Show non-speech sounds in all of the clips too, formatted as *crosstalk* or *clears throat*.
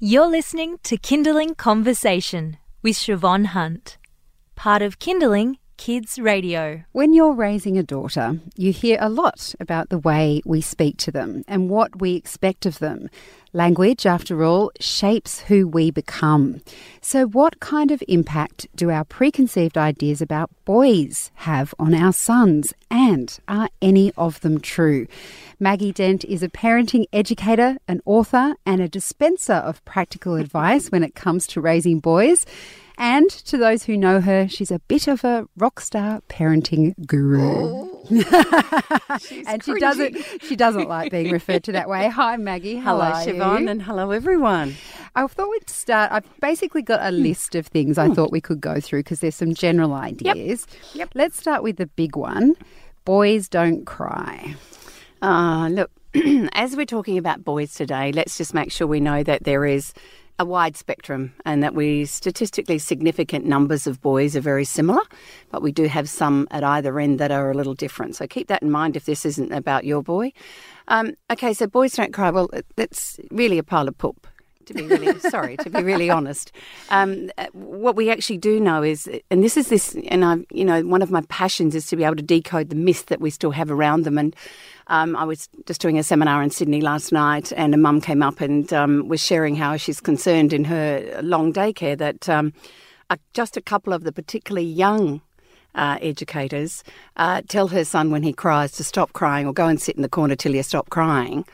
You're listening to Kinderling Conversation with Shevonne Hunt, part of Kinderling Kids Radio. When you're raising a daughter, you hear a lot about the way we speak to them and what we expect of them. Language, after all, shapes who we become. So, what kind of impact do our preconceived ideas about boys have on our sons? And are any of them true? Maggie Dent is a parenting educator, an author, and a dispenser of practical advice when it comes to raising boys. And to those who know her, she's a bit of a rock star parenting guru. *laughs* And she doesn't she doesn't like being referred to that way. Hi Maggie, hello Shevonne, you? and hello everyone. I thought we'd start. I've basically got a list of things I thought we could go through because there's some general ideas. Yep. Let's start with the big one. Boys don't cry. Uh, look, *clears throat* as we're talking about boys today, let's just make sure we know that there is a wide spectrum and that we statistically significant numbers of boys are very similar, but we do have some at either end that are a little different. So keep that in mind if this isn't about your boy. Um, okay, so boys don't cry. Well, that's really a pile of poop. To be really *laughs* sorry, to be really honest, um, what we actually do know is, and this is this, and I, you know, one of my passions is to be able to decode the myth that we still have around them. And um, I was just doing a seminar in Sydney last night, and a mum came up and um, was sharing how she's concerned in her long daycare that um, uh, just a couple of the particularly young uh, educators uh, tell her son when he cries to stop crying or go and sit in the corner till you stop crying.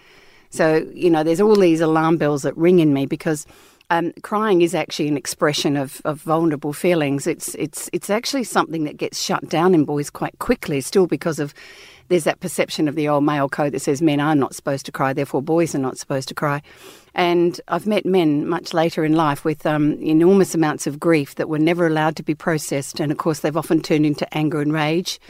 So, you know, there's all these alarm bells that ring in me because um, crying is actually an expression of, of vulnerable feelings. It's, it's, it's actually something that gets shut down in boys quite quickly, still because of there's that perception of the old male code that says men are not supposed to cry, therefore boys are not supposed to cry. And I've met men much later in life with um, enormous amounts of grief that were never allowed to be processed. And of course, they've often turned into anger and rage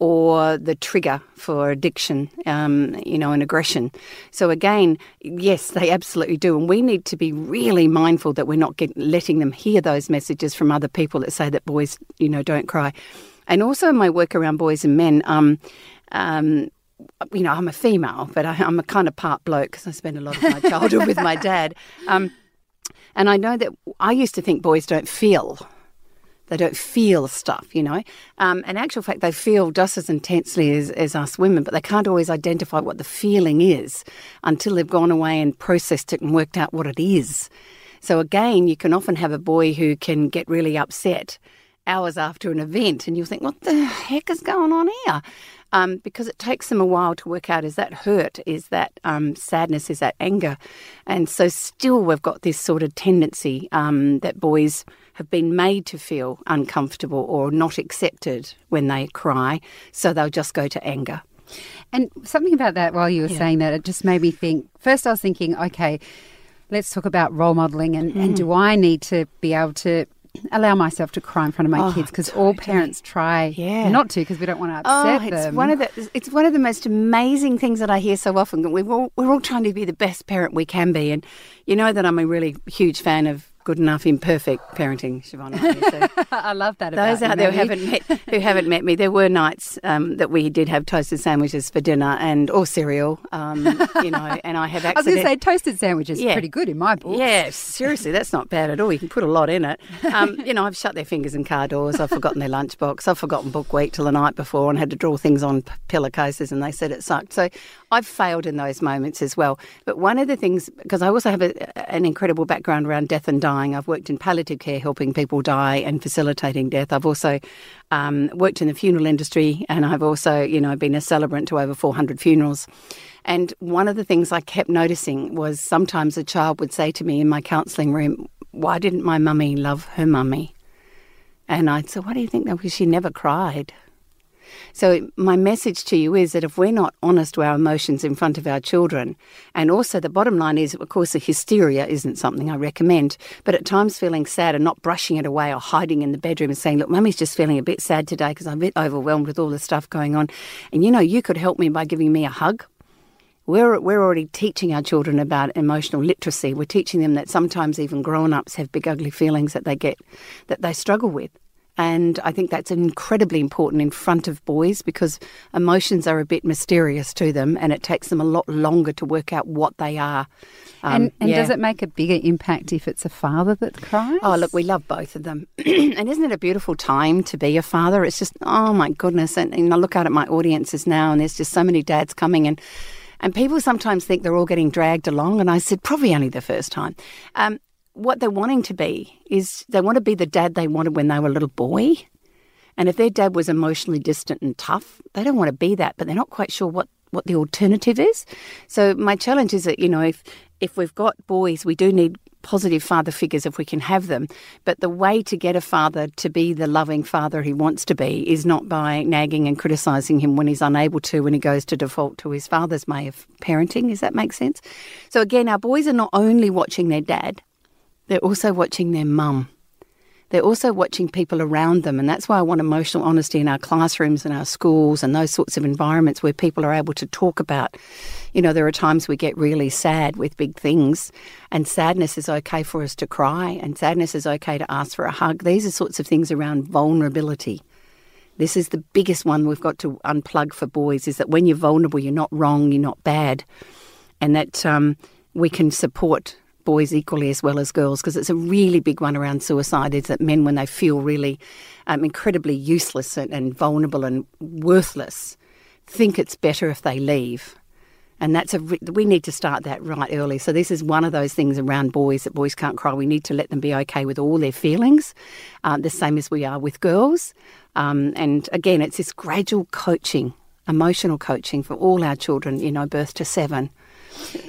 or the trigger for addiction, um, you know, and aggression. So again, yes, they absolutely do, and we need to be really mindful that we're not get, letting them hear those messages from other people that say that boys, you know, don't cry. And also, my work around boys and men. Um, um, you know, I'm a female, but I, am a kind of part bloke because I spent a lot of my childhood with my *laughs* dad. Um, and I know that I used to think boys don't feel. They don't feel stuff, you know. Um, in actual fact, they feel just as intensely as, as us women, but they can't always identify what the feeling is until they've gone away and processed it and worked out what it is. So, again, you can often have a boy who can get really upset hours after an event, and you'll think, what the heck is going on here? Um, because it takes them a while to work out is that hurt, is that um, sadness, is that anger? And so, still, we've got this sort of tendency um, that boys have been made to feel uncomfortable or not accepted when they cry, so they'll just go to anger. And something about that while you were Yeah. saying that, it just made me think. First, I was thinking, okay, let's talk about role modelling and, and do I need to be able to allow myself to cry in front of my Oh, kids? Because all parents try Yeah. not to because we don't want to Oh, upset it's them. one of the it's one of the most amazing things that I hear so often. We're all, we're all trying to be the best parent we can be, and you know that I'm a really huge fan of good enough imperfect parenting, Shevonne. So *laughs* I love that about those you, out there who haven't met who haven't met me, there were nights um, that we did have toasted sandwiches for dinner and or cereal, um, you know, and I have *laughs* I was going to say toasted sandwiches Yeah. pretty good in my book. Yeah, seriously, that's not bad at all. You can put a lot in it. Um, you know, I've shut their fingers in car doors. I've forgotten their lunchbox. I've forgotten book week till the night before and had to draw things on pillowcases and they said it sucked. So I've failed in those moments as well. But one of the things, because I also have a, an incredible background around death and dying, I've worked in palliative care, helping people die and facilitating death. I've also um, worked in the funeral industry and I've also, you know, been a celebrant to over 400 funerals. And one of the things I kept noticing was sometimes a child would say to me in my counselling room, Why didn't my mummy love her mummy? And I'd say, What do you think? That? Because she never cried. So, my message to you is that if we're not honest to our emotions in front of our children, and also the bottom line is, of course, the hysteria isn't something I recommend, but at times feeling sad and not brushing it away or hiding in the bedroom and saying, Look, mummy's just feeling a bit sad today because I'm a bit overwhelmed with all the stuff going on. And you know, you could help me by giving me a hug. We're, we're already teaching our children about emotional literacy. We're teaching them that sometimes even grown ups have big, ugly feelings that they get, that they struggle with. And I think that's incredibly important in front of boys because emotions are a bit mysterious to them and it takes them a lot longer to work out what they are Um, and, and yeah. does it make a bigger impact if it's a father that cries? Oh, look, we love both of them. *clears throat* and isn't it a beautiful time to be a father? It's just, oh my goodness. And, and I look out at my audiences now, and there's just so many dads coming. And, and people sometimes think they're all getting dragged along. And I said, probably only the first time. Um, what they're wanting to be is they want to be the dad they wanted when they were a little boy. And if their dad was emotionally distant and tough, they don't want to be that, but they're not quite sure what, what the alternative is. So my challenge is that, you know, if if we've got boys, we do need positive father figures if we can have them. But the way to get a father to be the loving father he wants to be is not by nagging and criticising him when he's unable to, when he goes to default to his father's way of parenting. Does that make sense? So again, our boys are not only watching their dad, they're also watching their mum. They're also watching people around them, and that's why I want emotional honesty in our classrooms and our schools and those sorts of environments where people are able to talk about. You know, there are times we get really sad with big things, and sadness is okay for us to cry, and sadness is okay to ask for a hug. These are sorts of things around vulnerability. This is the biggest one we've got to unplug for boys is that when you're vulnerable, you're not wrong, you're not bad, and that um, we can support boys equally as well as girls because it's a really big one around suicide is that men when they feel really um, incredibly useless and, and vulnerable and worthless think it's better if they leave and that's a we need to start that right early. So this is one of those things around boys that boys can't cry. We need to let them be okay with all their feelings, uh, the same as we are with girls. Um, and again, it's this gradual coaching, emotional coaching for all our children. You know, birth to seven.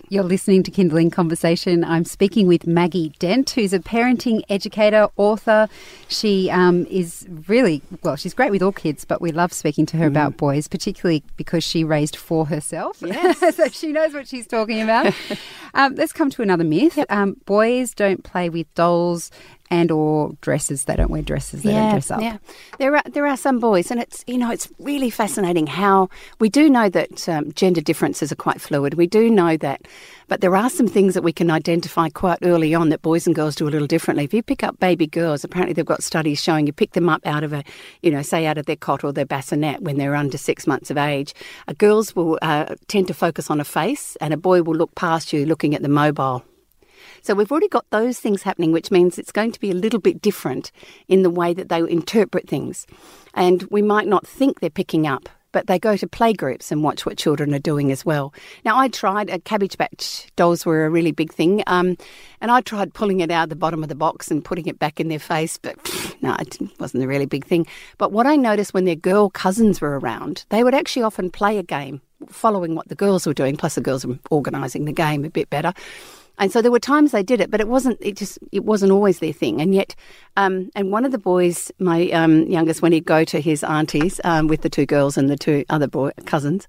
You're listening to Kinderling Conversation. I'm speaking with Maggie Dent, who's a parenting educator, author. She um, is really, well, she's great with all kids, but we love speaking to her mm. about boys, particularly because she raised four herself. *laughs* Yes. so she knows what she's talking about. *laughs* um, let's come to another myth. Yep. Um, boys don't play with dolls and or dresses. They don't wear dresses. They yeah, don't dress up. Yeah, there are there are some boys, and it's you know it's really fascinating how we do know that um, gender differences are quite fluid. We do know that, but there are some things that we can identify quite early on that boys and girls do a little differently. If you pick up baby girls, apparently they've got studies showing you pick them up out of a you know say out of their cot or their bassinet when they're under six months of age. Uh, girls will uh, tend to focus on a face, and a boy will look past you looking at the mobile. So we've already got those things happening, which means it's going to be a little bit different in the way that they interpret things. And we might not think they're picking up but they go to play groups and watch what children are doing as well. Now, I tried, a Cabbage Patch dolls were a really big thing, um, and I tried pulling it out of the bottom of the box and putting it back in their face, but pff, no, it wasn't a really big thing. But what I noticed when their girl cousins were around, they would actually often play a game following what the girls were doing, plus the girls were organising the game a bit better. And so there were times they did it, but it wasn't. It just it wasn't always their thing. And yet, um, and one of the boys, my um, youngest, when he'd go to his aunties um, with the two girls and the two other boy cousins,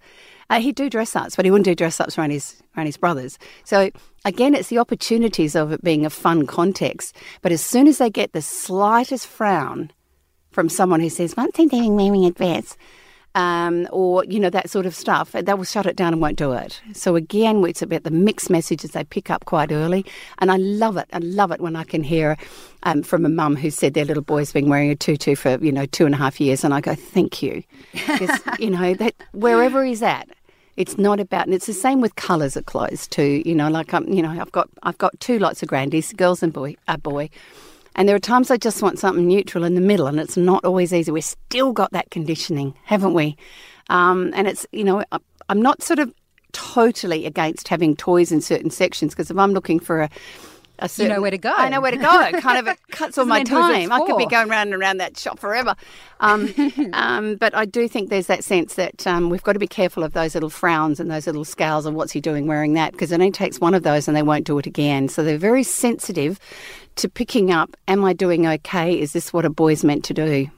uh, he'd do dress ups, but he wouldn't do dress ups around his around his brothers. So again, it's the opportunities of it being a fun context. But as soon as they get the slightest frown from someone who says, "One thing they're wearing a dress," um, or you know that sort of stuff, they will shut it down and won't do it. So again, it's about the mixed messages they pick up quite early, and I love it. I love it when I can hear um, from a mum who said their little boy's been wearing a tutu for you know two and a half years, and I go, thank you, because *laughs* you know that wherever he's at. It's not about, and it's the same with colours of clothes too. You know, like I'm, you know, I've got I've got two lots of grandies, girls and boy, a boy, and there are times I just want something neutral in the middle, and it's not always easy. We've still got that conditioning, haven't we? Um, and it's, you know, I'm not sort of totally against having toys in certain sections because if I'm looking for a, a certain, you know where to go. I know where to go. kind of it *laughs* cuts all my time. I could be going round and around that shop forever. Um, *laughs* um, but I do think there's that sense that um, we've got to be careful of those little frowns and those little scowls and what's he doing wearing that because it only takes one of those and they won't do it again. So they're very sensitive to picking up, am I doing okay? Is this what a boy's meant to do?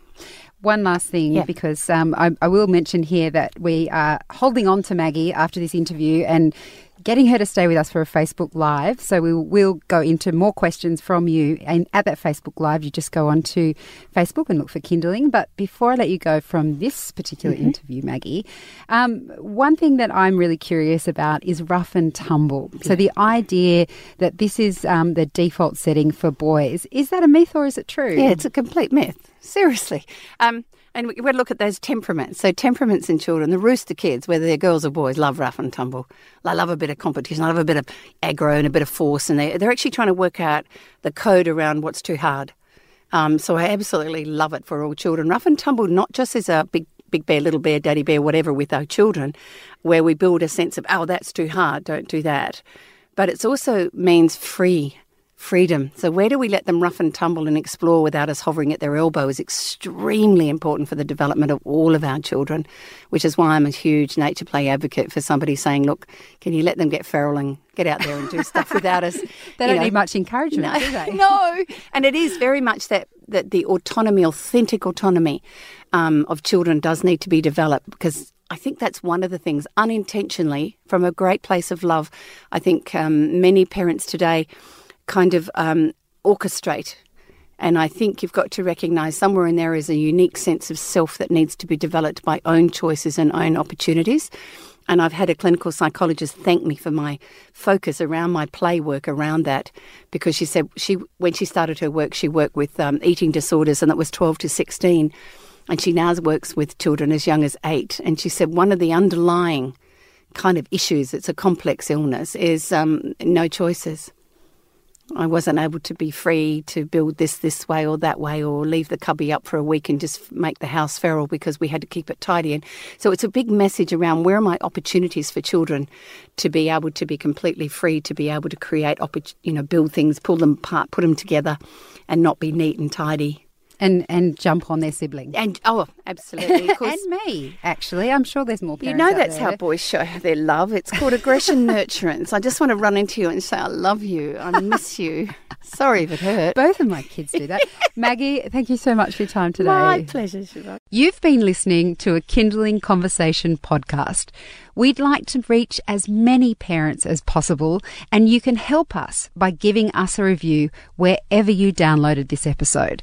One last thing, yeah. because um, I, I, will mention here that we are holding on to Maggie after this interview, and getting her to stay with us for a Facebook Live. So we will go into more questions from you. And at that Facebook Live, you just go on to Facebook and look for Kinderling. But before I let you go from this particular mm-hmm. interview, Maggie, um, one thing that I'm really curious about is rough and tumble. Yeah. So the idea that this is um, the default setting for boys, is that a myth or is it true? Yeah, it's a complete myth. Seriously. Um, And we look at those temperaments. So temperaments in children, the rooster kids, whether they're girls or boys, love rough and tumble. They love a bit of competition, they love a bit of aggro and a bit of force, and they, they're actually trying to work out the code around what's too hard. Um, so I absolutely love it for all children. Rough and tumble, not just as a big big bear, little bear, daddy bear, whatever, with our children, where we build a sense of, oh, that's too hard, don't do that. But it also means free freedom. So, where do we let them rough and tumble and explore without us hovering at their elbow is extremely important for the development of all of our children, which is why I'm a huge nature play advocate for somebody saying, look, can you let them get feral and get out there and do stuff without us? *laughs* they don't know, need much encouragement, no, do they? *laughs* no. And it is very much that, that the autonomy, authentic autonomy um, of children does need to be developed because I think that's one of the things, unintentionally, from a great place of love. I think um, many parents today kind of um, orchestrate. And I think you've got to recognise somewhere in there is a unique sense of self that needs to be developed by own choices and own opportunities. And I've had a clinical psychologist thank me for my focus around my play work around that, because she said she when she started her work, she worked with um, eating disorders, and that was twelve to sixteen, and she now works with children as young as eight. And she said one of the underlying kind of issues, it's a complex illness, is um, no choices. I wasn't able to be free to build this this way or that way or leave the cubby up for a week and just make the house feral because we had to keep it tidy. And so it's a big message around where are my opportunities for children to be able to be completely free, to be able to create, you know, build things, pull them apart, put them together, and not be neat and tidy and and jump on their sibling. And oh, absolutely, *laughs* and me. Actually, I'm sure there's more. you know, that's how boys show their love. It's called aggression *laughs* nurturance. I just want to run into you and say, "I love you. I miss you." *laughs* Sorry if it hurt. Both of my kids do that. Maggie, thank you so much for your time today. My pleasure, Shevonne. You've been listening to a Kinderling Conversation podcast. We'd like to reach as many parents as possible, and you can help us by giving us a review wherever you downloaded this episode.